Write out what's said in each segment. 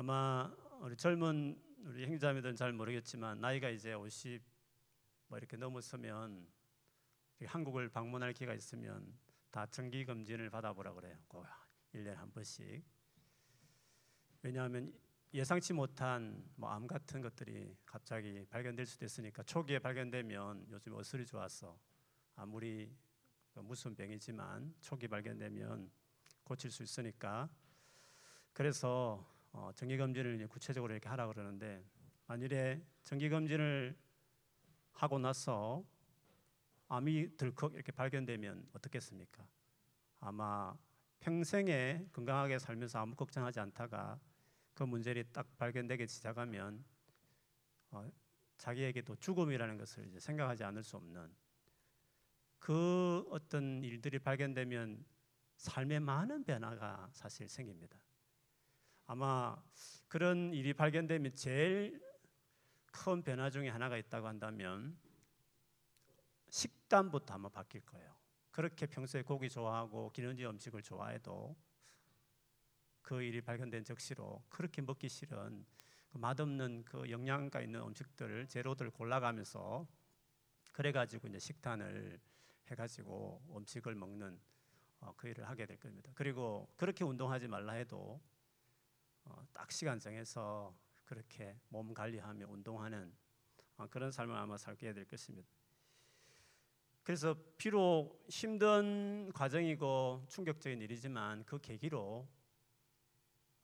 아마 우리 젊은 우리 형제자매들은 잘 모르겠지만 나이가 이제 50 뭐 이렇게 넘어서면 한국을 방문할 기회가 있으면 다 정기 검진을 받아보라 그래요. 꼭 1년에 한 번씩. 왜냐하면 예상치 못한 뭐 암 같은 것들이 갑자기 발견될 수도 있으니까 초기에 발견되면 요즘 어슬이 좋아서 아무리 그 무슨 병이지만 초기 발견되면 고칠 수 있으니까 그래서 어, 정기 검진을 구체적으로 이렇게 하라 그러는데 만일에 정기 검진을 하고 나서 암이 들컥 이렇게 발견되면 어떻겠습니까? 아마 평생에 건강하게 살면서 아무 걱정하지 않다가 그 문제를 딱 발견되기 시작하면 어, 자기에게도 죽음이라는 것을 이제 생각하지 않을 수 없는 그 어떤 일들이 발견되면 삶에 많은 변화가 사실 생깁니다. 아마 그런 일이 발견되면 제일 큰 변화 중에 하나가 있다고 한다면 식단부터 아마 바뀔 거예요. 그렇게 평소에 고기 좋아하고 기름진 음식을 좋아해도 그 일이 발견된 적시로 그렇게 먹기 싫은 그 맛없는 그 영양가 있는 음식들 재료들 골라가면서 그래가지고 이제 식단을 해가지고 음식을 먹는 어, 그 일을 하게 될 겁니다. 그리고 그렇게 운동하지 말라 해도 어, 딱 시간 정해서 그렇게 몸 관리하며 운동하는 어, 그런 삶을 아마 살게 될 것입니다. 그래서 비록 힘든 과정이고 충격적인 일이지만 그 계기로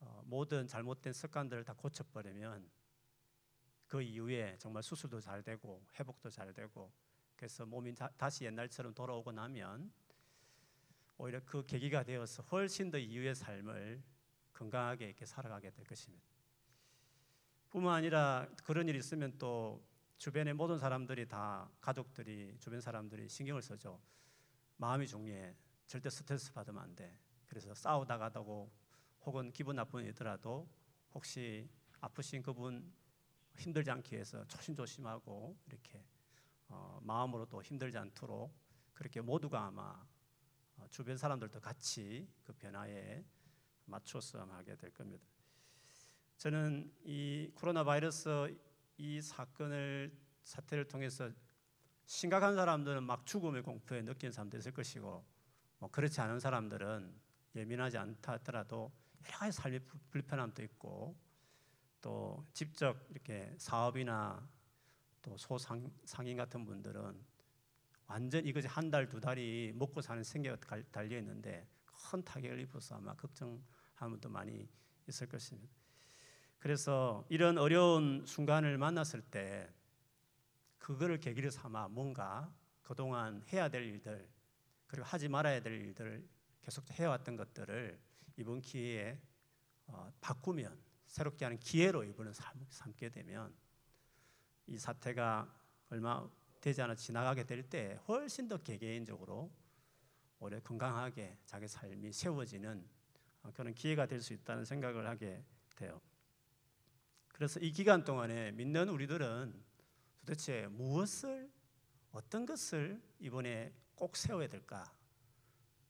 어, 모든 잘못된 습관들을 다 고쳐버리면 그 이후에 정말 수술도 잘 되고 회복도 잘 되고 그래서 몸이 다, 시 옛날처럼 돌아오고 나면 오히려 그 계기가 되어서 훨씬 더 이후의 삶을 건강하게 이렇게 살아가게 될 것입니다. 뿐만 아니라 그런 일이 있으면 또 주변의 모든 사람들이 다 가족들이 주변 사람들이 신경을 써죠. 마음이 중요해. 절대 스트레스 받으면 안 돼. 그래서 싸우다가도 혹은 기분 나쁜 일더라도 혹시 아프신 그분 힘들지 않기 위해서 조심조심하고 이렇게 어, 마음으로 도 힘들지 않도록 그렇게 모두가 아마 어, 주변 사람들도 같이 그 변화에 맞춰서 하게 될 겁니다. 저는 이 코로나 바이러스 이 사건을 사태를 통해서 심각한 사람들은 막 죽음의 공포에 느낀 사람도 있을 것이고 뭐 그렇지 않은 사람들은 예민하지 않다 하더라도 여러 가지 삶의 불편함도 있고 또 직접 이렇게 사업이나 또 소상인 같은 분들은 완전 이것이 한 달, 두 달이 먹고 사는 생계가 달려 있는데 큰 타격을 입어서 아마 걱정 하는 분도 많이 있을 것입니다. 그래서 이런 어려운 순간을 만났을 때 그거를 계기로 삼아 뭔가 그동안 해야 될 일들 그리고 하지 말아야 될 일들을 계속 해왔던 것들을 이번 기회에 어, 바꾸면 새롭게 하는 기회로 이번에 삼게 되면 이 사태가 얼마 되지 않아 지나가게 될 때 훨씬 더 개개인적으로 오래 건강하게 자기 삶이 세워지는 어, 그런 기회가 될 수 있다는 생각을 하게 돼요. 그래서 이 기간 동안에 믿는 우리들은 도대체 무엇을 어떤 것을 이번에 꼭 세워야 될까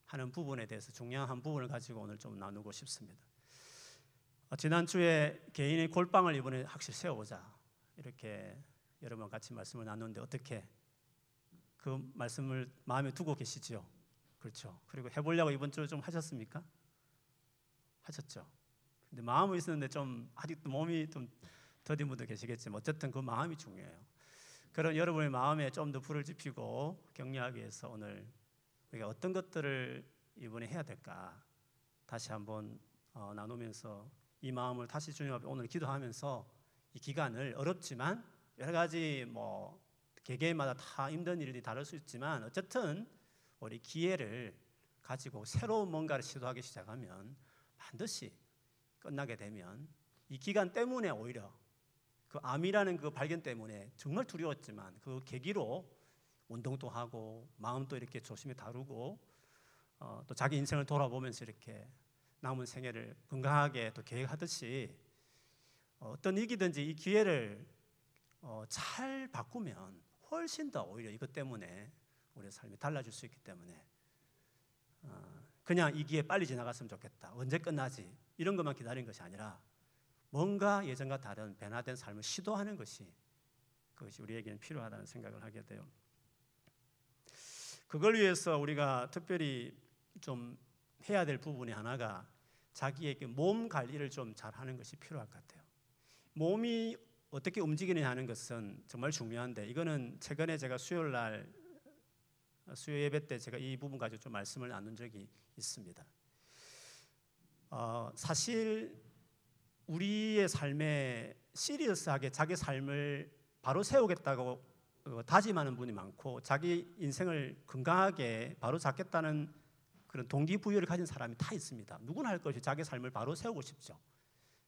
하는 부분에 대해서 중요한 한 부분을 가지고 오늘 좀 나누고 싶습니다. 어, 지난주에 개인의 골방을 이번에 확실히 세워보자 이렇게 여러분 같이 말씀을 나누는데 어떻게 그 말씀을 마음에 두고 계시죠? 그렇죠. 그리고 해보려고 이번 주에 좀 하셨습니까? 하셨죠. 근데 마음은 있었는데 좀 아직도 몸이 좀 더딘 분도 계시겠지만 어쨌든 그 마음이 중요해요. 그런 여러분의 마음에 좀 더 불을 지피고 격려하기 위해서 오늘 우리가 어떤 것들을 이번에 해야 될까 다시 한번 어, 나누면서 이 마음을 다시 주님 앞에 오늘 기도하면서 이 기간을 어렵지만 여러 가지 뭐 개개인마다 다 힘든 일이 다를 수 있지만 어쨌든 우리 기회를 가지고 새로운 뭔가를 시도하기 시작하면 반드시 끝나게 되면 이 기간 때문에 오히려 그 암이라는 그 발견 때문에 정말 두려웠지만 그 계기로 운동도 하고 마음도 이렇게 조심히 다루고 어, 또 자기 인생을 돌아보면서 이렇게 남은 생애를 건강하게 또 계획하듯이 어떤 위기든지 이 기회를 어, 잘 바꾸면 훨씬 더 오히려 이것 때문에 우리의 삶이 달라질 수 있기 때문에 어, 그냥 이 기회 빨리 지나갔으면 좋겠다. 언제 끝나지? 이런 것만 기다린 것이 아니라 뭔가 예전과 다른 변화된 삶을 시도하는 것이 그것이 우리에게는 필요하다는 생각을 하게 돼요. 그걸 위해서 우리가 특별히 좀 해야 될 부분이 하나가 자기의 몸 관리를 좀 잘하는 것이 필요할 것 같아요. 몸이 어떻게 움직이느냐 하는 것은 정말 중요한데 이거는 최근에 제가 수요일 날 수요 예배 때 제가 이 부분 가지고 좀 말씀을 나눈 적이 있습니다. 어, 사실 우리의 삶에 시리어스하게 자기 삶을 바로 세우겠다고 어, 다짐하는 분이 많고 자기 인생을 건강하게 바로 잡겠다는 그런 동기부여를 가진 사람이 다 있습니다. 누구나 할 것이 자기 삶을 바로 세우고 싶죠.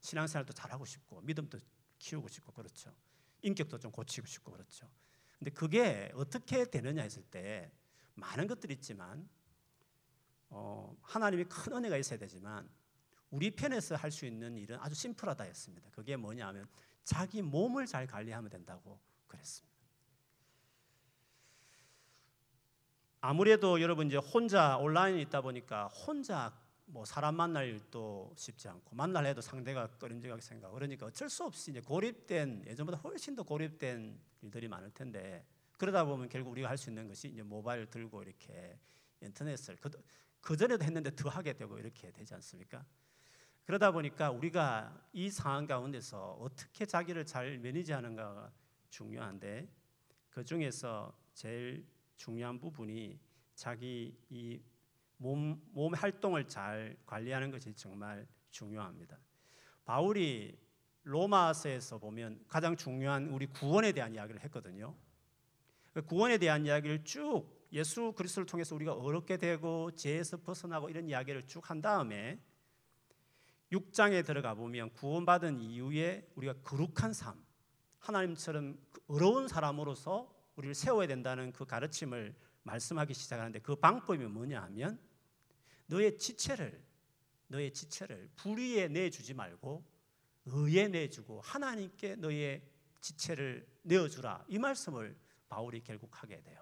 신앙생활도 잘하고 싶고 믿음도 키우고 싶고 그렇죠. 인격도 좀 고치고 싶고 그렇죠. 근데 그게 어떻게 되느냐 했을 때 많은 것들이 있지만 어, 하나님이 큰 은혜가 있어야 되지만 우리 편에서 할 수 있는 일은 아주 심플하다 했습니다. 그게 뭐냐면 자기 몸을 잘 관리하면 된다고 그랬습니다. 아무래도 여러분 이제 혼자 온라인에 있다 보니까 혼자 뭐 사람 만날 일도 쉽지 않고 만날 해도 상대가 꺼림직하게 생각 그러니까 어쩔 수 없이 이제 고립된 예전보다 훨씬 더 고립된 일들이 많을 텐데 그러다 보면 결국 우리가 할 수 있는 것이 이제 모바일 들고 이렇게 인터넷을 그, 그 전에도 했는데 더 하게 되고 이렇게 되지 않습니까? 그러다 보니까 우리가 이 상황 가운데서 어떻게 자기를 잘 매니지하는가가 중요한데 그 중에서 제일 중요한 부분이 자기 이 몸, 몸 활동을 잘 관리하는 것이 정말 중요합니다. 바울이 로마서에서 보면 가장 중요한 우리 구원에 대한 이야기를 했거든요. 그 구원에 대한 이야기를 쭉 예수 그리스도를 통해서 우리가 어렵게 되고 죄에서 벗어나고 이런 이야기를 쭉 한 다음에 6장에 들어가 보면 구원받은 이후에 우리가 거룩한 삶, 하나님처럼 그 어려운 사람으로서 우리를 세워야 된다는 그 가르침을 말씀하기 시작하는데 그 방법이 뭐냐 하면 너의 지체를 너의 지체를 불의에 내주지 말고 의에 내주고 하나님께 너의 지체를 내어주라. 이 말씀을 바울이 결국 하게 돼요.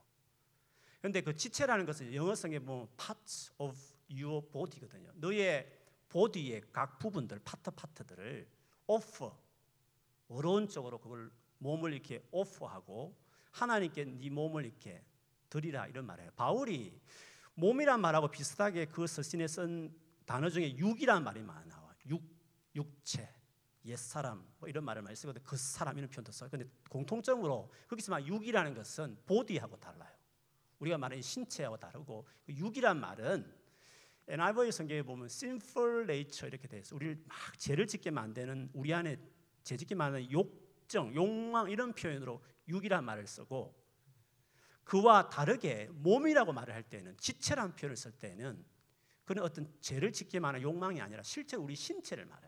그런데 그 지체라는 것은 영어성에 보면 parts of your body거든요. 너의 보디의 각 부분들 파트 파트들을 어려운 쪽으로 그걸 몸을 이렇게 오프하고 하나님께 네 몸을 이렇게 드리라 이런 말이에요. 바울이 몸이란 말하고 비슷하게 그 서신에 쓴 단어 중에 육이란 말이 많이 나와. 육, 육체, 옛사람 뭐 이런 말을 많이 쓰거든. 그 사람 이런 표현도 써요. 근데 공통적으로 거기서 말 육이라는 것은 보디하고 달라요. 우리가 말하는 신체하고 다르고 그 육이란 말은 NIV 성경에 보면 sinful nature 이렇게 돼 있어. 우리를 막 죄를 짓게 만드는 우리 안에 죄 짓게 만드는 욕정, 욕망 이런 표현으로 육이란 말을 쓰고 그와 다르게 몸이라고 말을 할 때는 지체란 표현을 쓸 때는 그는 어떤 죄를 짓게 만한 욕망이 아니라 실제 우리 신체를 말해요.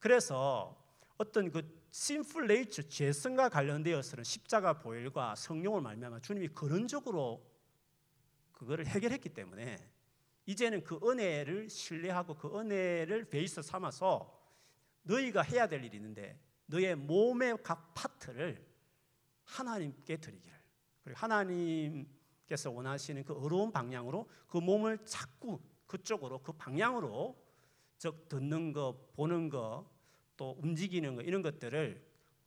그래서 어떤 그 sinful nature 죄성과 관련되어서는 십자가 보혈과 성령을 말미암아 주님이 근원적으로 그거를 해결했기 때문에 이제는 그 은혜를 신뢰하고 그 은혜를 베이스 삼아서 너희가 해야 될 일이 있는데 너의 몸의 각 파트를 하나님께 드리기를. 그리고 하나님께서 원하시는 그 어려운 방향으로 그 몸을 자꾸 그쪽으로 그 방향으로 즉 듣는 거, 보는 거, 또 움직이는 거 이런 것들을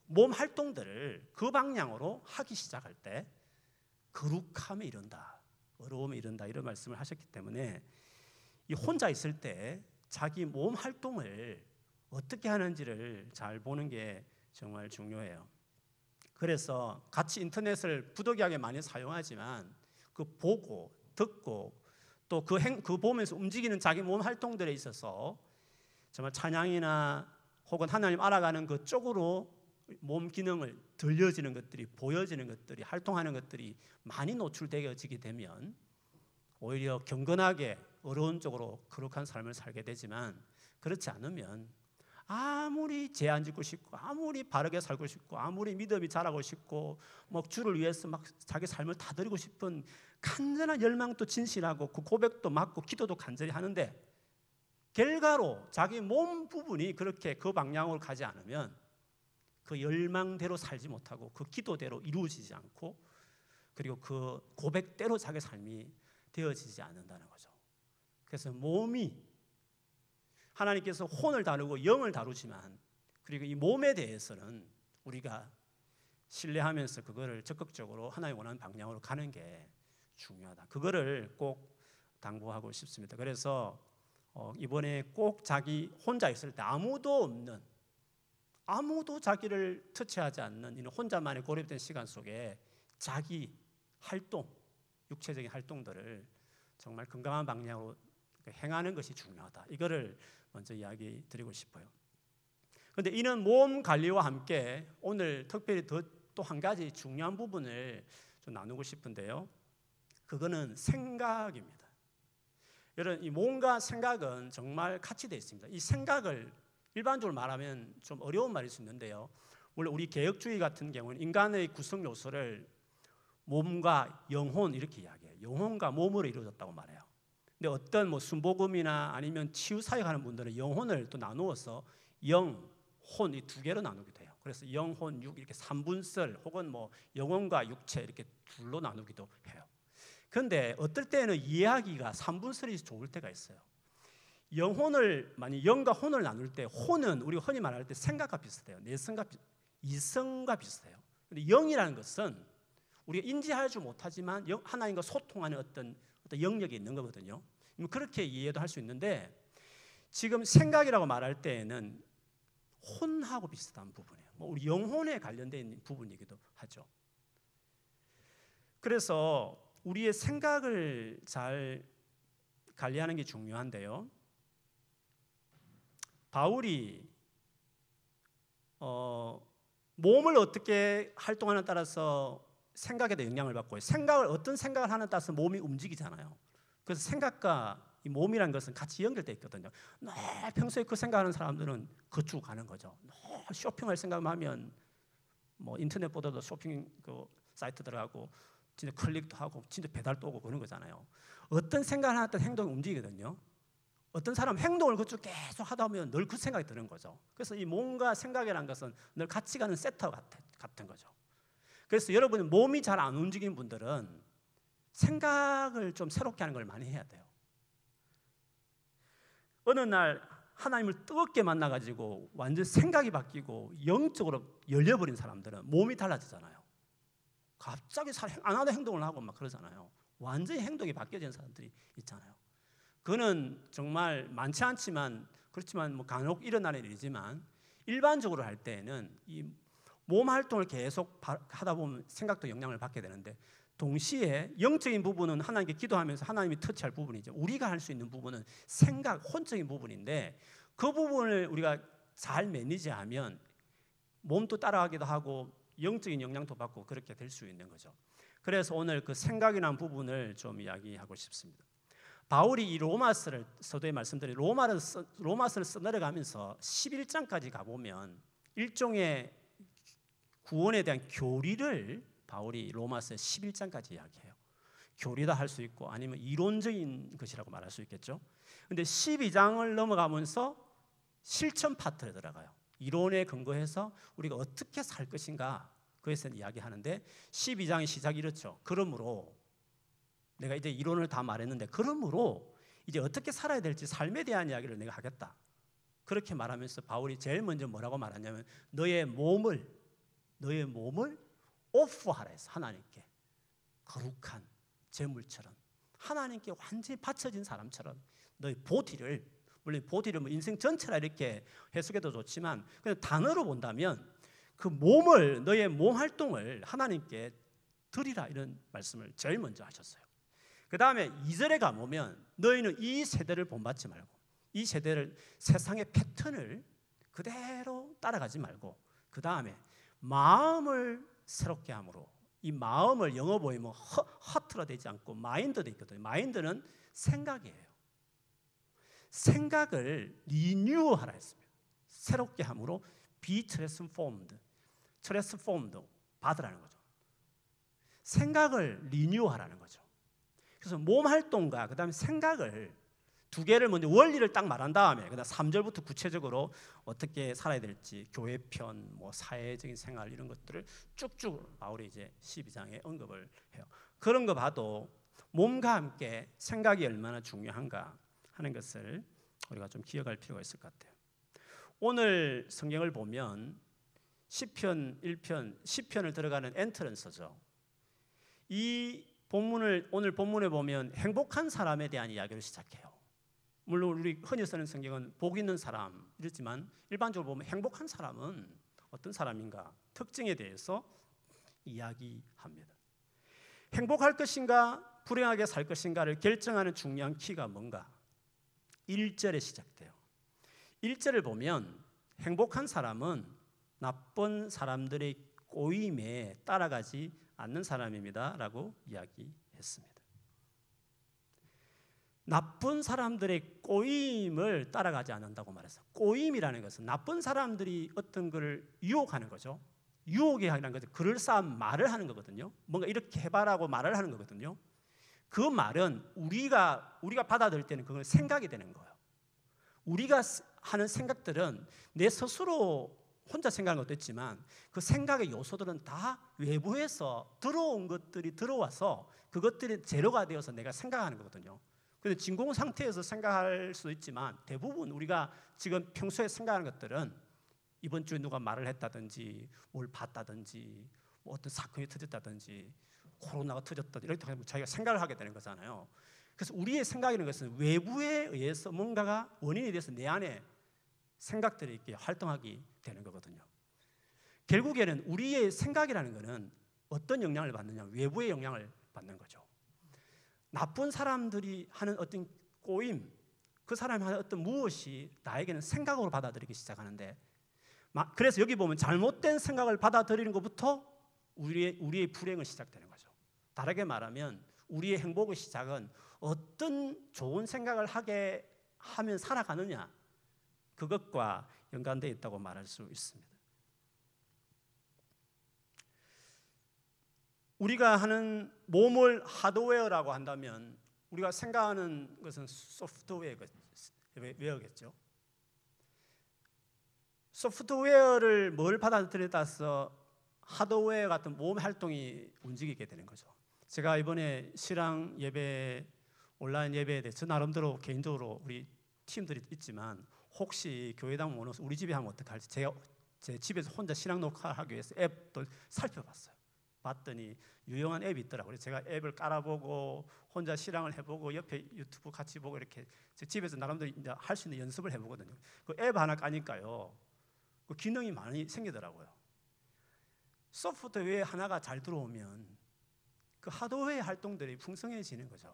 몸 활동들을 그 방향으로 하기 시작할 때 거룩함에 이른다. 어려움에 이른다. 이런 말씀을 하셨기 때문에 이 혼자 있을 때 자기 몸 활동을 어떻게 하는지를 잘 보는 게 정말 중요해요. 그래서 같이 인터넷을 부득이하게 많이 사용하지만 그 보고 듣고 또그 행, 그 보면서 움직이는 자기 몸 활동들에 있어서 정말 찬양이나 혹은 하나님 알아가는 그 쪽으로 몸 기능을 들려지는 것들이 보여지는 것들이 활동하는 것들이 많이 노출되어지게 되면 오히려 경건하게 어려운 쪽으로 거룩한 삶을 살게 되지만 그렇지 않으면 아무리 제안 짓고 싶고 아무리 바르게 살고 싶고 아무리 믿음이 자라고 싶고 뭐 주를 위해서 막 자기 삶을 다 드리고 싶은 간절한 열망도 진실하고 그 고백도 맞고 기도도 간절히 하는데 결과로 자기 몸 부분이 그렇게 그 방향으로 가지 않으면 그 열망대로 살지 못하고 그 기도대로 이루어지지 않고 그리고 그 고백대로 자기 삶이 되어지지 않는다는 거죠. 그래서 몸이 하나님께서 혼을 다루고 영을 다루지만 그리고 이 몸에 대해서는 우리가 신뢰하면서 그거를 적극적으로 하나님 원하는 방향으로 가는 게 중요하다. 그거를 꼭 당부하고 싶습니다. 그래서 어, 이번에 꼭 자기 혼자 있을 때 아무도 없는 아무도 자기를 터치하지 않는 이런 혼자만의 고립된 시간 속에 자기 활동, 육체적인 활동들을 정말 건강한 방향으로 행하는 것이 중요하다. 이거를 먼저 이야기 드리고 싶어요. 그런데 이는 몸 관리와 함께 오늘 특별히 또 한 가지 중요한 부분을 좀 나누고 싶은데요. 그거는 생각입니다. 여러분 이 몸과 생각은 정말 같이 되어 있습니다. 이 생각을 일반적으로 말하면 좀 어려운 말일 수 있는데요. 물론 우리 개혁주의 같은 경우는 인간의 구성 요소를 몸과 영혼 이렇게 이야기해요. 영혼과 몸으로 이루어졌다고 말해요. 근데 어떤 뭐 순복음이나 아니면 치유 사역하는 분들은 영혼을 또 나누어서 영, 혼 이 두 개로 나누기도 해요. 그래서 영혼, 육 이렇게 삼분설 혹은 뭐 영혼과 육체 이렇게 둘로 나누기도 해요. 그런데 어떨 때는 이해하기가 삼분설이 좋을 때가 있어요. 영혼을 만약 영과 혼을 나눌 때 혼은 우리가 흔히 말할 때 생각과 비슷해요. 내성과 이성과 비슷해요. 근데 영이라는 것은 우리가 인지하지 못하지만 하나님과 소통하는 어떤 어떤 영역이 있는 거거든요. 그렇게 이해도 할 수 있는데 지금 생각이라고 말할 때에는 혼하고 비슷한 부분이에요. 뭐 우리 영혼에 관련된 부분이기도 하죠. 그래서 우리의 생각을 잘 관리하는 게 중요한데요. 바울이 어, 몸을 어떻게 활동하는 따라서 생각에도 영향을 받고 생각을 어떤 생각을 하는 따라서 몸이 움직이잖아요. 그래서 생각과 이 몸이라는 것은 같이 연결돼 있거든요. 늘 평소에 그 생각하는 사람들은 그쪽 가는 거죠. 쇼핑할 생각하면 뭐 인터넷보다도 쇼핑 그 사이트 들어가고 진짜 클릭도 하고 진짜 배달도 오고 그런 거잖아요. 어떤 생각을 하든 행동이 움직이거든요. 어떤 사람 행동을 그쪽 계속 하다 보면 늘 그 생각이 드는 거죠. 그래서 이 몸과 생각이라는 것은 늘 같이 가는 세터 같은 거죠. 그래서 여러분 몸이 잘 안 움직이는 분들은 생각을 좀 새롭게 하는 걸 많이 해야 돼요. 어느 날 하나님을 뜨겁게 만나가지고 완전 생각이 바뀌고 영적으로 열려버린 사람들은 몸이 달라지잖아요. 갑자기 안 하던 행동을 하고 막 그러잖아요. 완전히 행동이 바뀌어진 사람들이 있잖아요. 그는 정말 많지 않지만 그렇지만 뭐 간혹 일어나는 일이지만 일반적으로 할 때는 이 몸 활동을 계속 하다 보면 생각도 영향을 받게 되는데 동시에 영적인 부분은 하나님께 기도하면서 하나님이 터치할 부분이죠. 우리가 할 수 있는 부분은 생각, 혼적인 부분인데 그 부분을 우리가 잘 매니지하면 몸도 따라가기도 하고 영적인 영향도 받고 그렇게 될 수 있는 거죠. 그래서 오늘 그 생각이라는 부분을 좀 이야기하고 싶습니다. 바울이 이 로마서를 서도에 말씀드린 로마를 써, 로마서를 써내려가면서 11장까지 가보면 일종의 구원에 대한 교리를 바울이 로마서 11장까지 이야기해요. 교리다 할 수 있고 아니면 이론적인 것이라고 말할 수 있겠죠. 근데 12장을 넘어가면서 실천 파트에 들어가요. 이론에 근거해서 우리가 어떻게 살 것인가 그에 대해서 이야기하는데 12장의 시작이 이렇죠. 그러므로 내가 이제 이론을 다 말했는데 그러므로 이제 어떻게 살아야 될지 삶에 대한 이야기를 내가 하겠다. 그렇게 말하면서 바울이 제일 먼저 뭐라고 말하냐면 너의 몸을 너의 몸을 오프하라 해서 하나님께 거룩한 제물처럼 하나님께 완전히 바쳐진 사람처럼 너의 보디를 물론 보디를 뭐 인생 전체라 이렇게 해석해도 좋지만 그냥 단어로 본다면 그 몸을 너의 몸 활동을 하나님께 드리라 이런 말씀을 제일 먼저 하셨어요. 그 다음에 2절에 가보면 너희는 이 세대를 본받지 말고 이 세대를 세상의 패턴을 그대로 따라가지 말고 그 다음에 마음을 새롭게 함으로 이 마음을 영어 보이면 허 트로 되지 않고 마인드도 있거든요. 마인드는 생각이에요. 생각을 리뉴하라 했습니다. 새롭게 함으로 be transformed, transformed 받으라는 거죠. 생각을 리뉴하라는 거죠. 그래서 몸 활동과 그다음에 생각을 두 개를 먼저 원리를 딱 말한 다음에 그다음 3절부터 구체적으로 어떻게 살아야 될지 교회 편, 뭐 사회적인 생활 이런 것들을 쭉쭉 바울이 이제 12장에 언급을 해요. 그런 거 봐도 몸과 함께 생각이 얼마나 중요한가 하는 것을 우리가 좀 기억할 필요가 있을 것 같아요. 오늘 성경을 보면 시편 1편, 시편을 들어가는 엔트런스죠. 이 본문을 오늘 본문에 보면 행복한 사람에 대한 이야기를 시작해요. 물론 우리 흔히 쓰는 성경은 복 있는 사람 이렇지만 일반적으로 보면 행복한 사람은 어떤 사람인가 특징에 대해서 이야기합니다. 행복할 것인가 불행하게 살 것인가를 결정하는 중요한 키가 뭔가 1절에 시작돼요. 1절을 보면 행복한 사람은 나쁜 사람들의 꼬임에 따라가지 않는 사람입니다라고 이야기했습니다. 나쁜 사람들의 꼬임을 따라가지 않는다고 말해서 꼬임이라는 것은 나쁜 사람들이 어떤 것을 유혹하는 거죠. 유혹이 하는 것은 그럴싸한 말을 하는 거거든요. 뭔가 이렇게 해봐라고 말을 하는 거거든요. 그 말은 우리가 우리가 받아들일 때는 그걸 생각이 되는 거예요. 우리가 하는 생각들은 내 스스로 혼자 것도 있지만 그 생각의 요소들은 다 외부에서 들어온 것들이 들어와서 그것들이 재료가 되어서 내가 생각하는 거거든요. 근데 진공 상태에서 생각할 수도 있지만 대부분 우리가 지금 평소에 생각하는 것들은 이번 주에 누가 말을 했다든지 뭘 봤다든지 뭐 어떤 사건이 터졌다든지 코로나가 터졌다 이렇게 자기가 생각을 하게 되는 거잖아요. 그래서 우리의 생각이라는 것은 외부에 의해서 뭔가가 원인이 돼서 내 안에 생각들이 이렇게 활동하게 되는 거거든요. 결국에는 우리의 생각이라는 것은 어떤 영향을 받느냐 외부의 영향을 받는 거죠. 나쁜 사람들이 하는 어떤 꼬임, 그 사람이 하는 어떤 무엇이 나에게는 생각으로 받아들이기 시작하는데 그래서 여기 보면 잘못된 생각을 받아들이는 것부터 우리의 우리의 불행은 시작되는 거죠. 다르게 말하면 우리의 행복의 시작은 어떤 좋은 생각을 하게 하면 살아가느냐 그것과 연관되어 있다고 말할 수 있습니다. 우리가 하는 몸을 하드웨어라고 한다면 우리가 생각하는 것은 소프트웨어겠죠. 소프트웨어를 뭘 받아들여 따라서 하드웨어 같은 몸 활동이 움직이게 되는 거죠. 제가 이번에 실황 예배 온라인 예배에 대해서 나름대로 개인적으로 우리 팀들이 있지만 혹시 교회당 모노 우리 집에 하면 어떡할지 제가 제 집에서 혼자 신앙 녹화하기 위해서 앱도 살펴봤어요. 봤더니 유용한 앱이 있더라고요. 제가 앱을 깔아보고 혼자 실황을 해보고 옆에 유튜브 같이 보고 이렇게 제 집에서 나름대로 할수 있는 연습을 해보거든요. 그 앱 하나 까니까요. 그 기능이 많이 생기더라고요. 소프트웨어 하나가 잘 들어오면 그 하드웨어 활동들이 풍성해지는 거죠.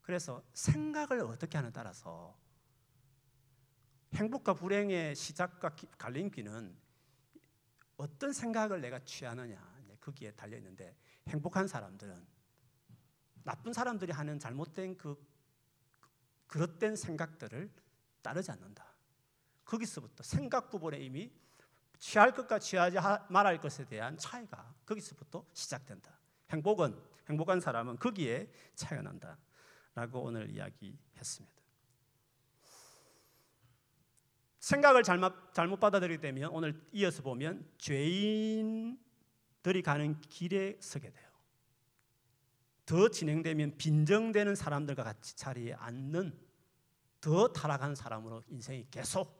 그래서 생각을 어떻게 하는 따라서 행복과 불행의 시작과 갈림길은 어떤 생각을 내가 취하느냐 거기에 달려 있는데 행복한 사람들은 나쁜 사람들이 하는 잘못된 그 그릇된 생각들을 따르지 않는다. 거기서부터 생각 부분에 이미 취할 것과 취하지 말할 것에 대한 차이가 거기서부터 시작된다. 행복은 행복한 사람은 거기에 차이가 난다라고 오늘 이야기했습니다. 생각을 잘못, 잘못 받아들이게 되면 오늘 이어서 보면 죄인들이 가는 길에 서게 돼요. 더 진행되면 빈정되는 사람들과 같이 자리에 앉는 더 타락한 사람으로 인생이 계속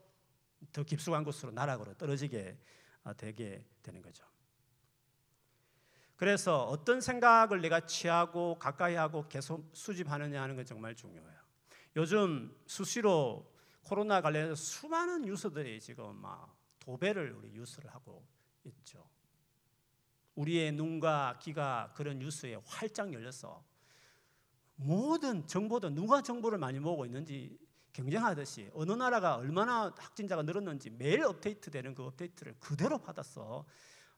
더 깊숙한 곳으로 나락으로 떨어지게 아, 되게 되는 거죠. 그래서 어떤 생각을 내가 취하고 가까이 하고 계속 수집하느냐 하는 건 정말 중요해요. 요즘 수시로 코로나 관련해서 수많은 뉴스들이 지금 막 도배를 우리 뉴스를 하고 있죠. 우리의 눈과 귀가 그런 뉴스에 활짝 열려서 모든 정보도 누가 정보를 많이 모으고 있는지 경쟁하듯이 어느 나라가 얼마나 확진자가 늘었는지 매일 업데이트되는 그 업데이트를 그대로 받아서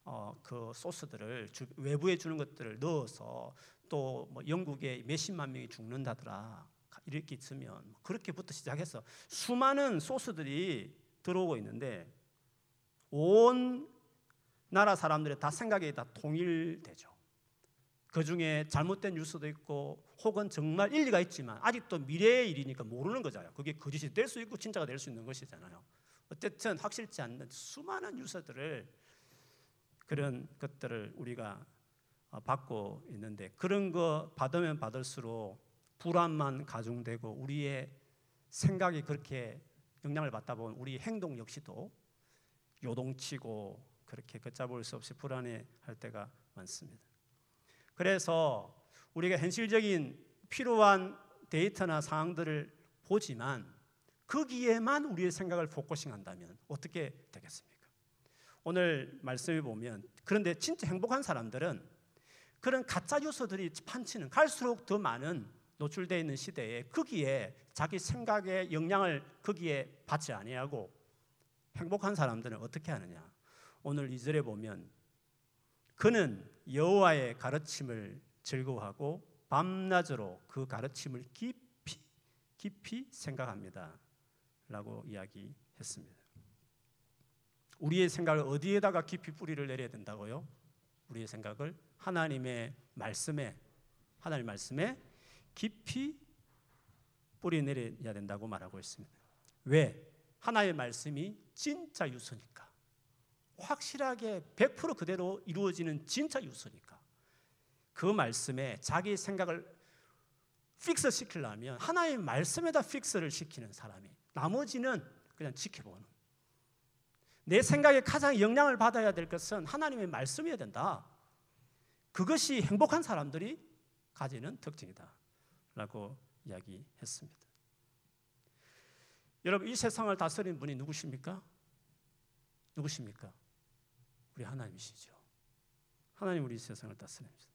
어, 그 소스들을 주, 외부에 주는 것들을 넣어서 또 뭐 영국에 몇십만 명이 죽는다더라 이렇게 있으면 뭐 그렇게부터 시작해서 수많은 소스들이 들어오고 있는데 온 나라 사람들의 다 생각이 다 통일되죠. 그 중에 잘못된 뉴스도 있고 혹은 정말 일리가 있지만 아직도 미래의 일이니까 모르는 거잖아요. 그게 거짓이 될 수 있고 진짜가 될 수 있는 것이잖아요. 어쨌든 확실치 않는 수많은 뉴스들을 그런 것들을 우리가 어, 받고 있는데 그런 거 받으면 받을수록 불안만 가중되고 우리의 생각이 그렇게 영향을 받다 보면 우리 행동 역시도 요동치고 그렇게 걷잡을 수 없이 불안해 할 때가 많습니다. 그래서 우리가 현실적인 필요한 데이터나 상황들을 보지만 거기에만 우리의 생각을 포커싱한다면 어떻게 되겠습니까? 오늘 말씀해 보면 그런데 진짜 행복한 사람들은 그런 가짜 요소들이 판치는 갈수록 더 많은 노출되어 있는 시대에 거기에 자기 생각의 영향을 거기에 받지 아니하고 행복한 사람들은 어떻게 하느냐? 오늘 이절에 보면 그는 여호와의 가르침을 즐거워하고 밤낮으로 그 가르침을 깊이 깊이 생각합니다. 라고 이야기했습니다. 우리의 생각을 어디에다가 깊이 뿌리를 내려야 된다고요? 우리의 생각을 하나님의 말씀에 하나님 말씀에 깊이 뿌리 내려야 된다고 말하고 있습니다. 왜? 하나님의 말씀이 진짜 유서니까. 확실하게 100% 그대로 이루어지는 진짜 유서니까. 그 말씀에 자기 생각을 fix 시키려면 하나님의 말씀에다 fix를 시키는 사람이 나머지는 그냥 지켜보는. 내 생각에 가장 영향을 받아야 될 것은 하나님의 말씀이어야 된다. 그것이 행복한 사람들이 가지는 특징이다. 라고 이야기했습니다. 여러분, 이 세상을 다스리는 분이 누구십니까? 누구십니까? 우리 하나님이시죠. 하나님 우리 세상을 다스립니다.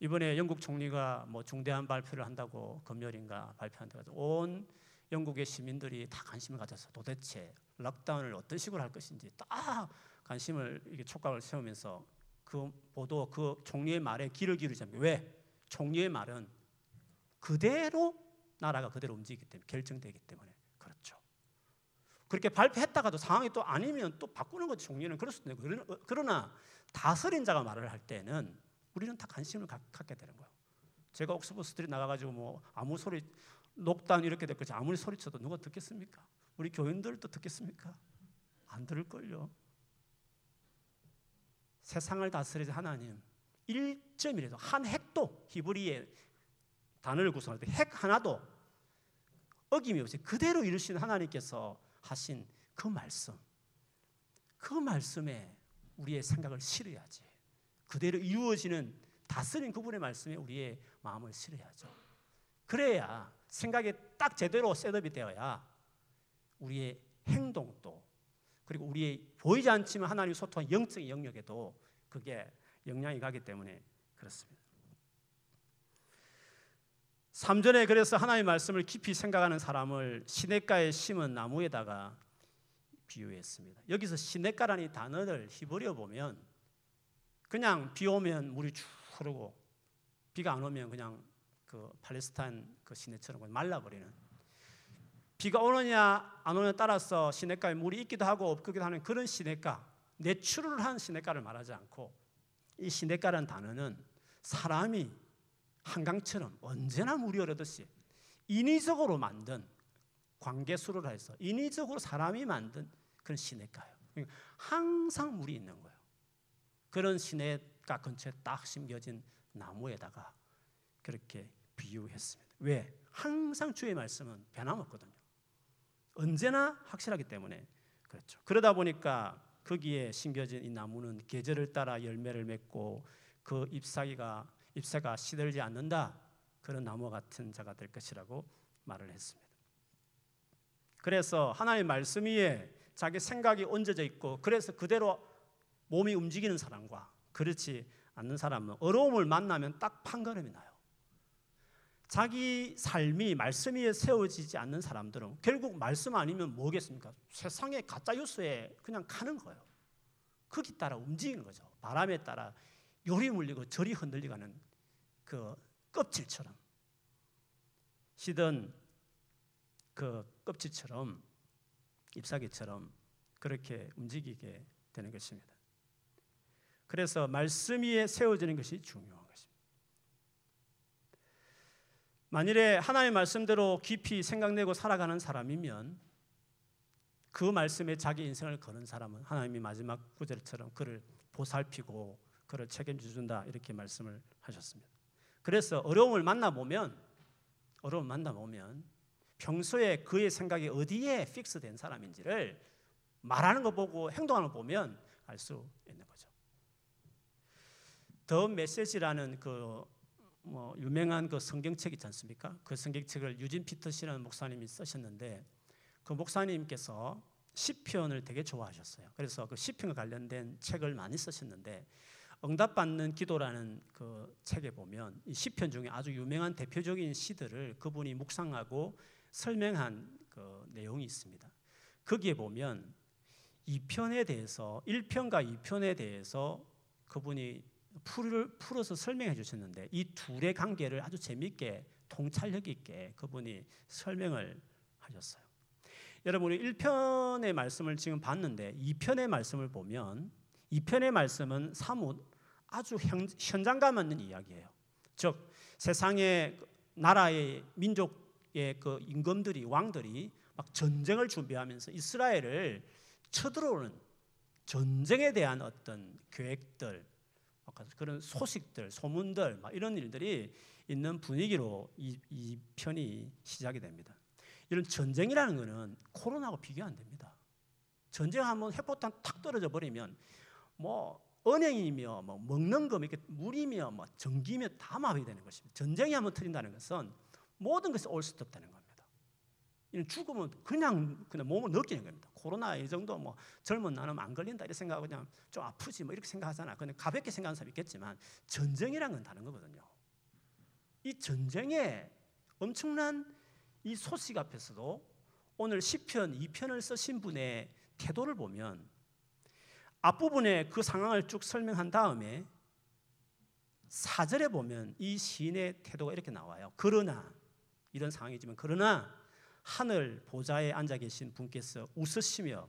이번에 영국 총리가 뭐 중대한 발표를 한다고 금요일인가 발표한다고 온 영국의 시민들이 다 관심을 가져서 도대체 락다운을 어떤 식으로 할 것인지 딱 관심을 이게 촉각을 세우면서 그 보도 그 총리의 말에 귀를 기울이지 않습니다. 왜? 총리의 말은 그대로 나라가 그대로 움직이기 때문에 결정되기 때문에 그렇죠. 그렇게 발표했다가도 상황이 또 아니면 또 바꾸는 거지 총리는 그럴 수도 있고 그러나 다스린 자가 말을 할 때는 우리는 다 관심을 갖게 되는 거예요. 제가 옥스퍼드 스트리트 나가가지고 뭐 아무 소리 녹단 이렇게 됐겠지 아무리 소리쳐도 누가 듣겠습니까? 우리 교인들도 듣겠습니까? 안 들을걸요. 세상을 다스리는 하나님 1점이라도 한 획도 히브리의 단어를 구성할 때 획 하나도 어김이 없이 그대로 이루시는 하나님께서 하신 그 말씀 그 말씀에 우리의 생각을 실어야지 그대로 이루어지는 다스린 그분의 말씀에 우리의 마음을 실어야죠 그래야 생각이 딱 제대로 셋업이 되어야 우리의 행동도 그리고 우리의 보이지 않지만 하나님 소통한 영적인 영역에도 그게 영향이 가기 때문에 그렇습니다. 3절에 그래서 하나님의 말씀을 깊이 생각하는 사람을 시냇가에 심은 나무에다가 비유했습니다. 여기서 시냇가라는 단어를 히브리어 보면 그냥 비 오면 물이 쭉 흐르고 비가 안 오면 그냥 그 팔레스타인 그 시내처럼 말라버리는 비가 오느냐 안 오느냐 따라서 시내가에 물이 있기도 하고 없기도 하는 그런 시내가 내추럴한 시내가를 말하지 않고 이 시내가라는 단어는 사람이 한강처럼 언제나 물이 흐르듯이 인위적으로 만든 관계수를 해서 인위적으로 사람이 만든 그런 시내가예요. 그러니까 항상 물이 있는 거예요. 그런 시내가 근처에 딱 심겨진 나무에다가 그렇게 비유했습니다. 왜? 항상 주의 말씀은 변함없거든요. 언제나 확실하기 때문에 그렇죠. 그러다 보니까 거기에 심겨진 이 나무는 계절을 따라 열매를 맺고 그 잎사귀가 잎새가 시들지 않는다. 그런 나무 같은 자가 될 것이라고 말을 했습니다. 그래서 하나님의 말씀 위에 자기 생각이 얹어져 있고 그래서 그대로 몸이 움직이는 사람과 그렇지 않는 사람은 어려움을 만나면 딱 판가름이 나요. 자기 삶이 말씀 위에 세워지지 않는 사람들은 결국 말씀 아니면 뭐겠습니까? 세상의 가짜 뉴스에 그냥 가는 거예요. 거기 따라 움직이는 거죠. 바람에 따라 요리 물리고 저리 흔들리가는 그 껍질처럼 시든 그 껍질처럼 잎사귀처럼 그렇게 움직이게 되는 것입니다. 그래서 말씀 위에 세워지는 것이 중요한 것입니다. 만일에 하나님의 말씀대로 깊이 생각내고 살아가는 사람이면 그 말씀에 자기 인생을 거는 사람은 하나님이 마지막 구절처럼 그를 보살피고 그를 책임져 준다 이렇게 말씀을 하셨습니다. 그래서 어려움을 만나 보면 어려움을 만나 보면 평소에 그의 생각이 어디에 픽스된 사람인지를 말하는 거 보고 행동하는 거 보면 알 수 있는 거죠. 더 메시지라는 그 뭐 유명한 그 성경책 있지 않습니까? 그 성경책을 유진 피터시라는 목사님이 쓰셨는데 그 목사님께서 시편을 되게 좋아하셨어요. 그래서 그 시편과 관련된 책을 많이 쓰셨는데 응답받는 기도라는 그 책에 보면 이 시편 중에 아주 유명한 대표적인 시들을 그분이 묵상하고 설명한 그 내용이 있습니다. 거기에 보면 2편에 대해서 1편과 2편에 대해서 그분이 풀을 풀어서 설명해 주셨는데 이 둘의 관계를 아주 재미있게 통찰력 있게 그분이 설명을 하셨어요. 여러분이 1편의 말씀을 지금 봤는데 2편의 말씀을 보면 2편의 말씀은 사뭇 아주 현장감 있는 이야기예요. 즉 세상의 나라의 민족의 그 임금들이 왕들이 막 전쟁을 준비하면서 이스라엘을 쳐들어오는 전쟁에 대한 어떤 계획들 그런 소식들, 소문들 이런 일들이 있는 분위기로 이, 이 편이 시작이 됩니다. 이런 전쟁이라는 것은 코로나하고 비교 안 됩니다. 전쟁하면 핵폭탄 탁 떨어져 버리면 뭐 은행이며 뭐 먹는 거 이렇게 물이며 뭐 전기며 다 마비되는 것입니다. 전쟁이 한번 터진다는 것은 모든 것이 올 수도 없다는. 이는 죽으면 그냥 그냥 몸을 느끼는 겁니다. 코로나 이 정도 뭐 젊은 나는 안 걸린다 이렇게 생각하고 그냥 좀 아프지 뭐 이렇게 생각하잖아. 근데 가볍게 생각하는 사람 있겠지만 전쟁이란 건 다른 거거든요. 이 전쟁에 엄청난 이 소식 앞에서도 오늘 시편 2편을 쓰신 분의 태도를 보면 앞부분에 그 상황을 쭉 설명한 다음에 사절에 보면 이 시인의 태도가 이렇게 나와요. 그러나 이런 상황이지만 그러나 하늘 보좌에 앉아 계신 분께서 웃으시며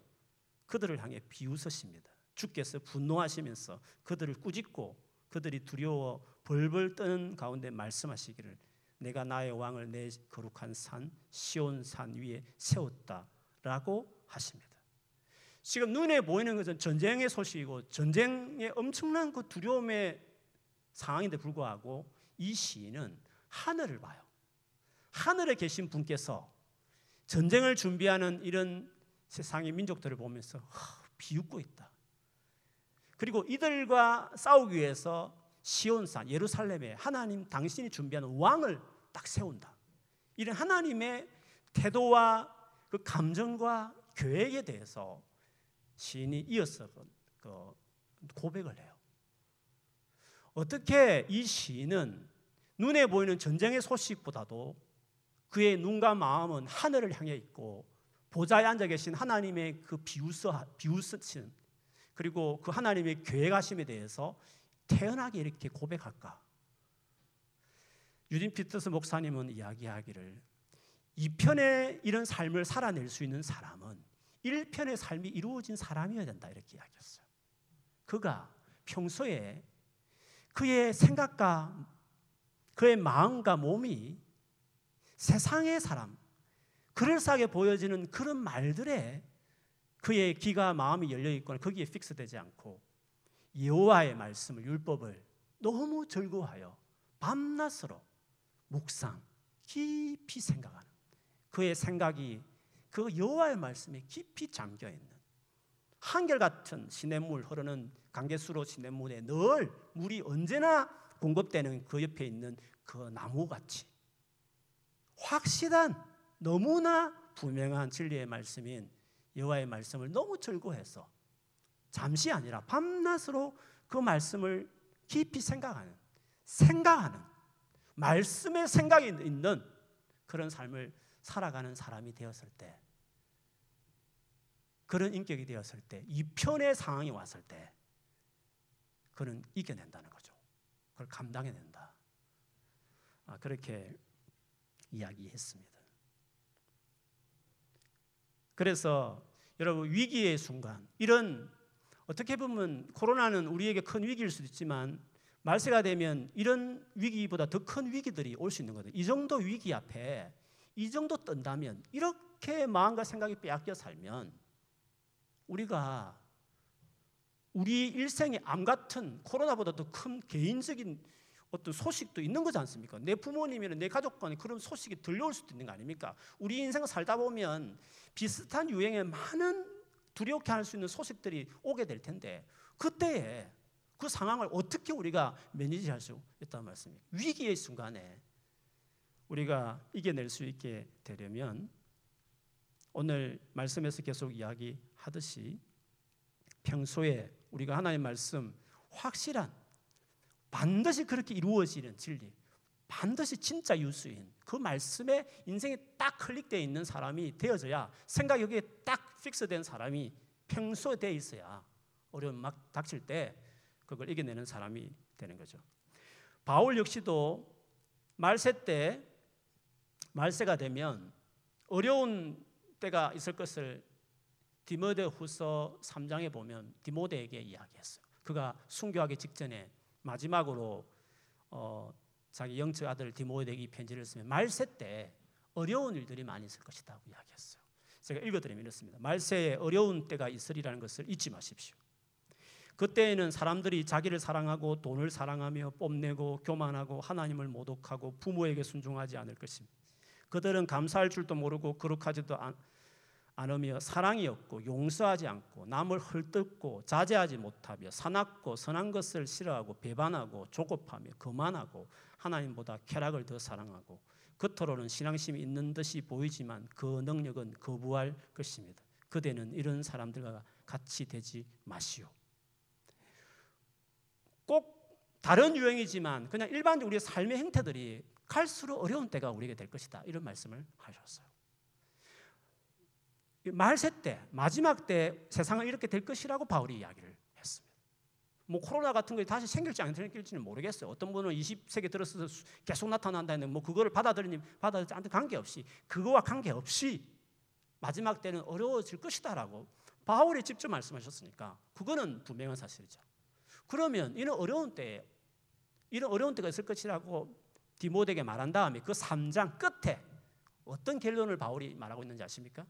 그들을 향해 비웃으십니다. 주께서 분노하시면서 그들을 꾸짖고 그들이 두려워 벌벌 떠는 가운데 말씀하시기를 내가 나의 왕을 내 거룩한 산 시온 산 위에 세웠다라고 하십니다. 지금 눈에 보이는 것은 전쟁의 소식이고 전쟁의 엄청난 그 두려움의 상황인데 불구하고 이 시인은 하늘을 봐요. 하늘에 계신 분께서 전쟁을 준비하는 이런 세상의 민족들을 보면서 비웃고 있다. 그리고 이들과 싸우기 위해서 시온산 예루살렘에 하나님 당신이 준비하는 왕을 딱 세운다. 이런 하나님의 태도와 그 감정과 계획에 대해서 시인이 이어서 그, 그 고백을 해요. 어떻게 이 시인은 눈에 보이는 전쟁의 소식보다도 그의 눈과 마음은 하늘을 향해 있고 보좌에 앉아 계신 하나님의 그 비웃어 비웃으신 그리고 그 하나님의 계획하심에 대해서 태연하게 이렇게 고백할까? 유진 피터스 목사님은 이야기하기를 2편의 이런 삶을 살아낼 수 있는 사람은 1편의 삶이 이루어진 사람이어야 된다 이렇게 이야기했어요. 그가 평소에 그의 생각과 그의 마음과 몸이 세상의 사람, 그럴싸하게 보여지는 그런 말들에 그의 귀가 마음이 열려 있거나 거기에 픽스되지 않고 여호와의 말씀을 율법을 너무 즐거워하여 밤낮으로 묵상 깊이 생각하는 그의 생각이 그 여호와의 말씀에 깊이 잠겨 있는 한결같은 시냇물 흐르는 강계수로 시냇물에 늘 물이 언제나 공급되는 그 옆에 있는 그 나무같이 확실한 너무나 분명한 진리의 말씀인 여호와의 말씀을 너무 즐거워해서 잠시 아니라 밤낮으로 그 말씀을 깊이 생각하는 생각하는 말씀의 생각이 있는 그런 삶을 살아가는 사람이 되었을 때 그런 인격이 되었을 때 이 편의 상황이 왔을 때 그는 이겨낸다는 거죠. 그걸 감당해낸다. 아, 그렇게 이야기했습니다. 그래서 여러분 위기의 순간 이런 어떻게 보면 코로나는 우리에게 큰 위기일 수도 있지만 말세가 되면 이런 위기보다 더 큰 위기들이 올 수 있는 거예요. 이 정도 위기 앞에 이 정도 뜬다면 이렇게 마음과 생각이 빼앗겨 살면 우리가 우리 일생의 암 같은 코로나보다 더 큰 개인적인 어떤 소식도 있는 거지 않습니까? 내 부모님이나 내 가족 간에 그런 소식이 들려올 수도 있는 거 아닙니까? 우리 인생 살다 보면 비슷한 유행의 많은 두렵게 할 수 있는 소식들이 오게 될 텐데 그때에 그 상황을 어떻게 우리가 매니지할 수 있다는 말씀이에요. 위기의 순간에 우리가 이겨낼 수 있게 되려면 오늘 말씀에서 계속 이야기하듯이 평소에 우리가 하나님 말씀 확실한 반드시 그렇게 이루어지는 진리, 반드시 진짜 유수인 그 말씀에 인생이 딱 클릭되어 있는 사람이 되어져야 생각 여기에 딱 픽스된 사람이 평소에 돼 있어야 어려움 막 닥칠 때 그걸 이겨내는 사람이 되는 거죠. 바울 역시도 말세 때 말세가 되면 어려운 때가 있을 것을 디모데후서 3장에 보면 디모데에게 이야기했어요. 그가 순교하기 직전에 마지막으로 어, 자기 영적 아들 디모데에게 편지를 쓰면 말세 때 어려운 일들이 많이 있을 것이라고 이야기했어요. 제가 읽어드리면 이렇습니다. 말세에 어려운 때가 있으리라는 것을 잊지 마십시오. 그때에는 사람들이 자기를 사랑하고 돈을 사랑하며 뽐내고 교만하고 하나님을 모독하고 부모에게 순종하지 않을 것입니다. 그들은 감사할 줄도 모르고 거룩하지도 않, 않으며 사랑이 없고 용서하지 않고 남을 헐뜯고 자제하지 못하며 사납고 선한 것을 싫어하고 배반하고 조급하며 거만하고 하나님보다 쾌락을 더 사랑하고 겉으로는 신앙심이 있는 듯이 보이지만 그 능력은 거부할 것입니다. 그대는 이런 사람들과 같이 되지 마시오. 꼭 다른 유행이지만 그냥 일반적으로 우리의 삶의 행태들이 갈수록 어려운 때가 우리에게 될 것이다. 이런 말씀을 하셨어요. 말세 때 마지막 때 세상은 이렇게 될 것이라고 바울이 이야기를 했습니다. 뭐 코로나 같은 거 다시 생길지 안 생길지는 모르겠어요. 어떤 분은 20세기 들어서 계속 나타난다 했는데 뭐 그거를 받아들이니 받아들이지 않는 관계없이 그거와 관계없이 마지막 때는 어려워질 것이다라고 바울이 직접 말씀하셨으니까 그거는 분명한 사실이죠. 그러면 이런 어려운 때 이런 어려운 때가 있을 것이라고 디모데에게 말한 다음에 그 3장 끝에 어떤 결론을 바울이 말하고 있는지 아십니까?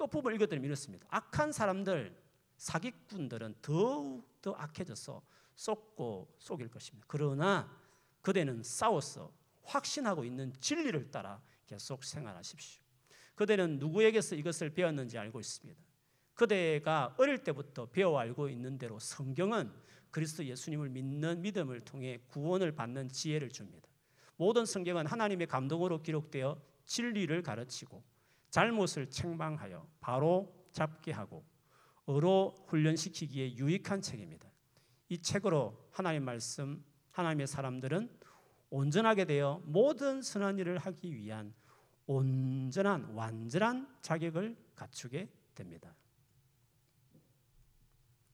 끝부분 읽어드리면 이렇습니다. 악한 사람들, 사기꾼들은 더욱 더 악해져서 쏟고 속일 것입니다. 그러나 그대는 싸워서 확신하고 있는 진리를 따라 계속 생활하십시오. 그대는 누구에게서 이것을 배웠는지 알고 있습니다. 그대가 어릴 때부터 배워 알고 있는 대로 성경은 그리스도 예수님을 믿는 믿음을 통해 구원을 받는 지혜를 줍니다. 모든 성경은 하나님의 감동으로 기록되어 진리를 가르치고 잘못을 책망하여 바로 잡게 하고 어로 훈련시키기에 유익한 책입니다. 이 책으로 하나님 말씀, 하나님의 사람들은 온전하게 되어 모든 선한 일을 하기 위한 온전한 완전한 자격을 갖추게 됩니다.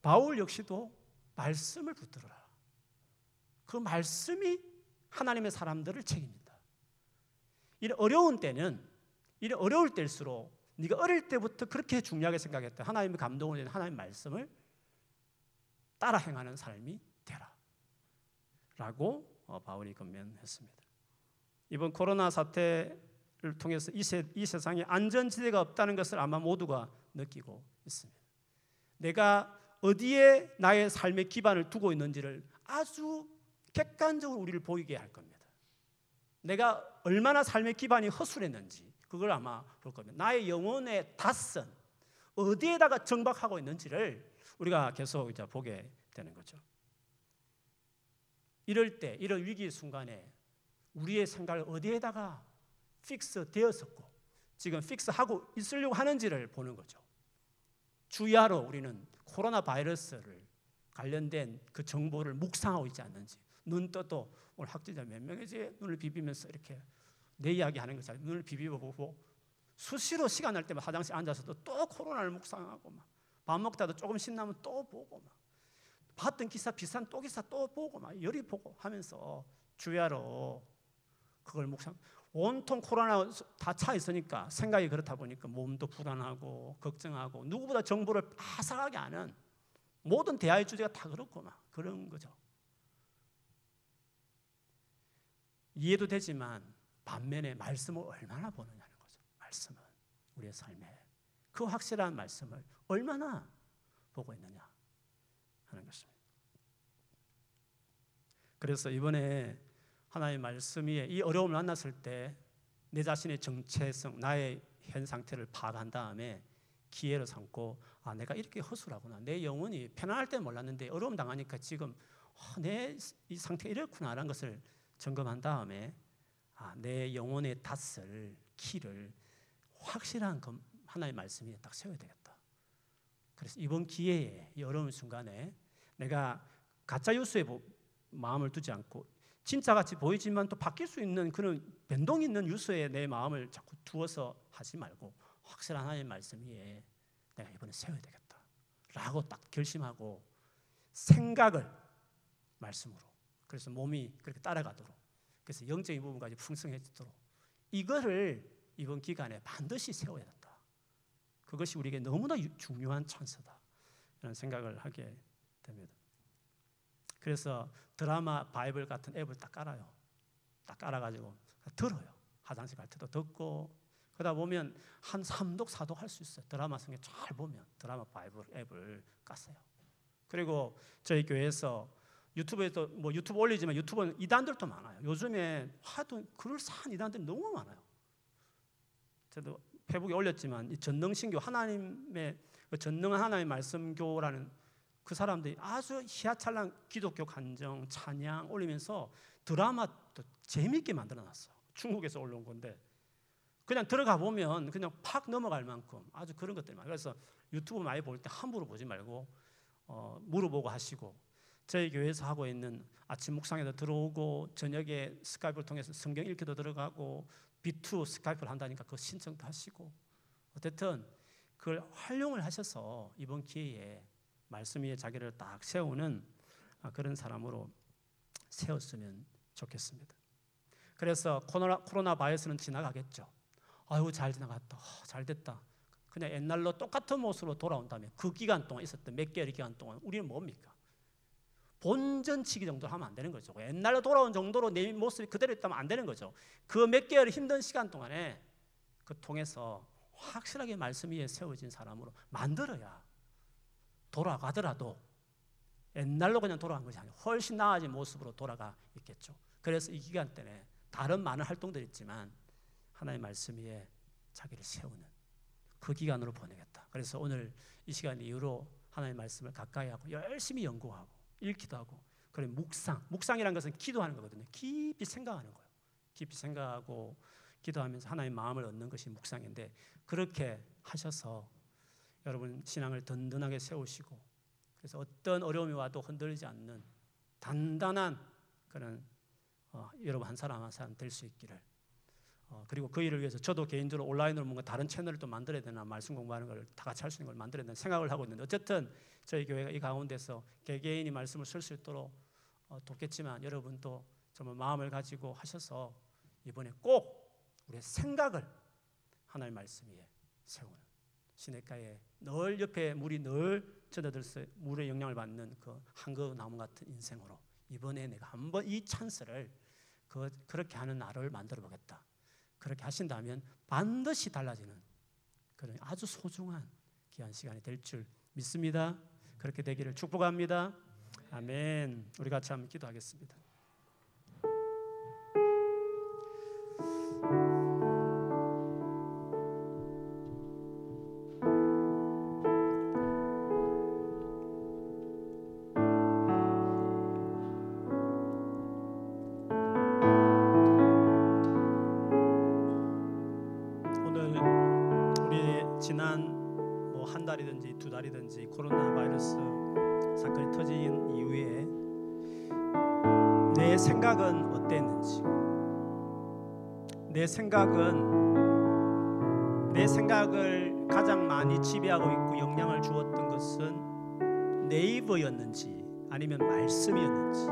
바울 역시도 말씀을 붙들어라. 그 말씀이 하나님의 사람들을 책입니다. 이 어려운 때는 이 어려울 때일수록 네가 어릴 때부터 그렇게 중요하게 생각했던 하나님의 감동을 낸 하나님 말씀을 따라 행하는 삶이 되라. 라고 어, 바울이 건면했습니다. 이번 코로나 사태를 통해서 이, 세, 이 세상에 안전지대가 없다는 것을 아마 모두가 느끼고 있습니다. 내가 어디에 나의 삶의 기반을 두고 있는지를 아주 객관적으로 우리를 보이게 할 겁니다. 내가 얼마나 삶의 기반이 허술했는지 그걸 아마 볼 겁니다. 나의 영혼의 닻을 어디에다가 정박하고 있는지를 우리가 계속 이제 보게 되는 거죠. 이럴 때 이런 위기 순간에 우리의 생각을 어디에다가 fix 되었었고 지금 픽스하고 있으려고 하는지를 보는 거죠. 주야로 우리는 코로나 바이러스를 관련된 그 정보를 묵상하고 있지 않는지 눈 떠도 오늘 학자자 몇 명이지 눈을 비비면서 이렇게 내 이야기 하는 것처럼 눈을 비비보고 수시로 시간 날 때만 화장실 앉아서도 또 코로나를 묵상하고 막 밥 먹다도 조금 신나면 또 보고 막 봤던 기사 비슷한 또 기사 또 보고 막 열이 보고 하면서 주야로 그걸 묵상 온통 코로나 다 차 있으니까 생각이 그렇다 보니까 몸도 불안하고 걱정하고 누구보다 정보를 바삭하게 아는 모든 대화의 주제가 다 그렇고 막 그런 거죠. 이해도 되지만 반면에 말씀을 얼마나 보느냐는 거죠. 말씀은 우리의 삶에 그 확실한 말씀을 얼마나 보고 있느냐 하는 것입니다. 그래서 이번에 하나님의 말씀 위에 이 어려움을 만났을 때 내 자신의 정체성, 나의 현 상태를 파악한 다음에 기회로 삼고 아 내가 이렇게 허술하구나 내 영혼이 편안할 때 몰랐는데 어려움 당하니까 지금 어, 내이 상태가 이렇구나라는 것을 점검한 다음에 아, 내 영혼의 닷을 키를 확실한 그 하나의 말씀이 딱 세워야 되겠다. 그래서 이번 기회에 이 어려운 순간에 내가 가짜 뉴스에 마음을 두지 않고 진짜 같이 보이지만 또 바뀔 수 있는 그런 변동 있는 뉴스에 내 마음을 자꾸 두어서 하지 말고 확실한 하나님의 말씀 위에 내가 이번에 세워야 되겠다. 라고 딱 결심하고 생각을 말씀으로 그래서 몸이 그렇게 따라가도록 그래서 영적인 부분까지 풍성해지도록 이거를 이번 기간에 반드시 세워야 된다. 그것이 우리에게 너무나 중요한 찬스다. 라는 생각을 하게 됩니다. 그래서 드라마 바이블 같은 앱을 딱 깔아요. 딱 깔아가지고 들어요. 화장실 갈 때도 듣고 그러다 보면 한 3독 4독 할 수 있어요. 드라마 성경 잘 보면 드라마 바이블 앱을 깠어요. 그리고 저희 교회에서 유튜브에도 뭐 유튜브 올리지만 유튜브는 이단들도 많아요. 요즘에 하도 그럴싸한 이단들이 너무 많아요. 저도 페북에 올렸지만 이 전능신교 하나님의 그 전능한 하나님의 말씀교라는 그 사람들이 아주 희화찬란 기독교 간정 찬양 올리면서 드라마도 재밌게 만들어놨어. 중국에서 올라온 건데 그냥 들어가 보면 그냥 팍 넘어갈 만큼 아주 그런 것들이. 그래서 유튜브 많이 볼 때 함부로 보지 말고 어, 물어보고 하시고 저희 교회에서 하고 있는 아침 묵상에도 들어오고 저녁에 스카이프를 통해서 성경 읽기도 들어가고 비투 스카이프를 한다니까 그 신청도 하시고 어쨌든 그걸 활용을 하셔서 이번 기회에 말씀 위에 자기를 딱 세우는 아, 그런 사람으로 세웠으면 좋겠습니다. 그래서 코로나, 코로나 바이러스는 지나가겠죠. 아유 잘 지나갔다. 어, 잘 됐다. 그냥 옛날로 똑같은 모습으로 돌아온다면 그 기간 동안 있었던 몇 개월의 기간 동안 우리는 뭡니까? 본전치기 정도 하면 안 되는 거죠. 옛날로 돌아온 정도로 내 모습이 그대로 있다면 안 되는 거죠. 그 몇 개월 힘든 시간 동안에 그 통해서 확실하게 말씀 위에 세워진 사람으로 만들어야 돌아가더라도 옛날로 그냥 돌아간 것이 아니고 훨씬 나아진 모습으로 돌아가 있겠죠. 그래서 이 기간 때문에 다른 많은 활동들이 있지만 하나의 말씀 위에 자기를 세우는 그 기간으로 보내겠다. 그래서 오늘 이 시간 이후로 하나의 말씀을 가까이 하고 열심히 연구하고 읽기도 하고 그래 묵상 묵상이라는 것은 기도하는 거거든요. 깊이 생각하는 거예요. 깊이 생각하고 기도하면서 하나의 마음을 얻는 것이 묵상인데 그렇게 하셔서 여러분 신앙을 든든하게 세우시고 그래서 어떤 어려움이 와도 흔들리지 않는 단단한 그런 어, 여러분 한 사람 한 사람 될 수 있기를 어, 그리고 그 일을 위해서 저도 개인적으로 온라인으로 뭔가 다른 채널을 또 만들어야 되나 말씀 공부하는 걸 다 같이 할 수 있는 걸 만들어야 되나 생각을 하고 있는데 어쨌든 저희 교회가 이 가운데서 개개인이 말씀을 쓸 수 있도록 어, 돕겠지만 여러분도 정말 마음을 가지고 하셔서 이번에 꼭 우리의 생각을 하나의 말씀 위에 세우는 시냇가에 늘 옆에 물이 늘 젖어들서 물의 영향을 받는 그 한그 나무 같은 인생으로 이번에 내가 한번 이 찬스를 그, 그렇게 하는 나를 만들어 보겠다. 그렇게 하신다면 반드시 달라지는 그런 아주 소중한 귀한 시간이 될 줄 믿습니다. 그렇게 되기를 축복합니다. 아멘. 우리 같이 한번 기도하겠습니다. 생각은 어땠는지 내 생각은 내 생각을 가장 많이 지배하고 있고 영향을 주었던 것은 네이버였는지 아니면 말씀이었는지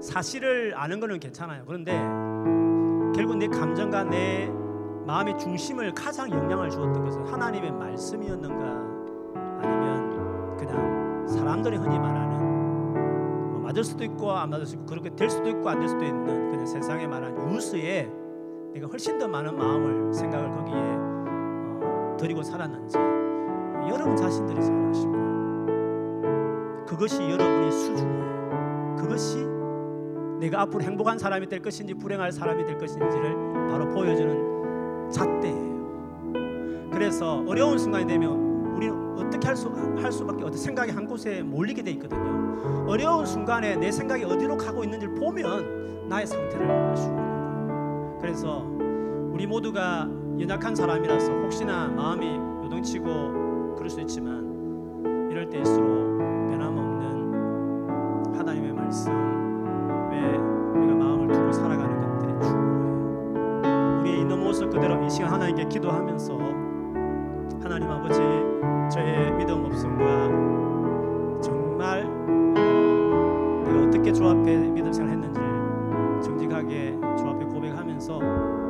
사실을 아는 것은 괜찮아요. 그런데 결국 내 감정과 내 마음의 중심을 가장 영향을 주었던 것은 하나님의 말씀이었는가 아니면 그냥 사람들이 흔히 말하는 맞을 수도 있고 안 맞을 수도 있고 그렇게 될 수도 있고 안 될 수도 있는 그냥 세상에 말한 뉴스에 내가 훨씬 더 많은 마음을 생각을 거기에 어, 드리고 살았는지 여러분 자신들이 잘 아시고 그것이 여러분의 수준이에요. 그것이 내가 앞으로 행복한 사람이 될 것인지 불행할 사람이 될 것인지를 바로 보여주는 잣대예요. 그래서 어려운 순간이 되면 우리는 어떻게 할, 수, 할 수밖에 어떤 생각이 한 곳에 몰리게 돼 있거든요. 어려운 순간에 내 생각이 어디로 가고 있는지를 보면 나의 상태를 알 수 있는 거예요. 그래서 우리 모두가 연약한 사람이라서 혹시나 마음이 요동치고 그럴 수 있지만 이럴 때일수록 변함없는 하나님의 말씀 그대로 이 시간 하나님께 기도하면서 하나님 아버지 저의 믿음 없음과 정말 어, 내가 어떻게 주 앞에 믿음 생활 했는지 정직하게 주 앞에 고백하면서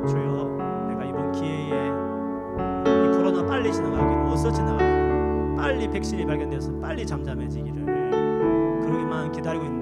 주여 내가 이번 기회에 이 코로나 빨리 지나가기를 어서 지나가기를 빨리 백신이 발견돼서 빨리 잠잠해지기를 그러기만 기다리고 있는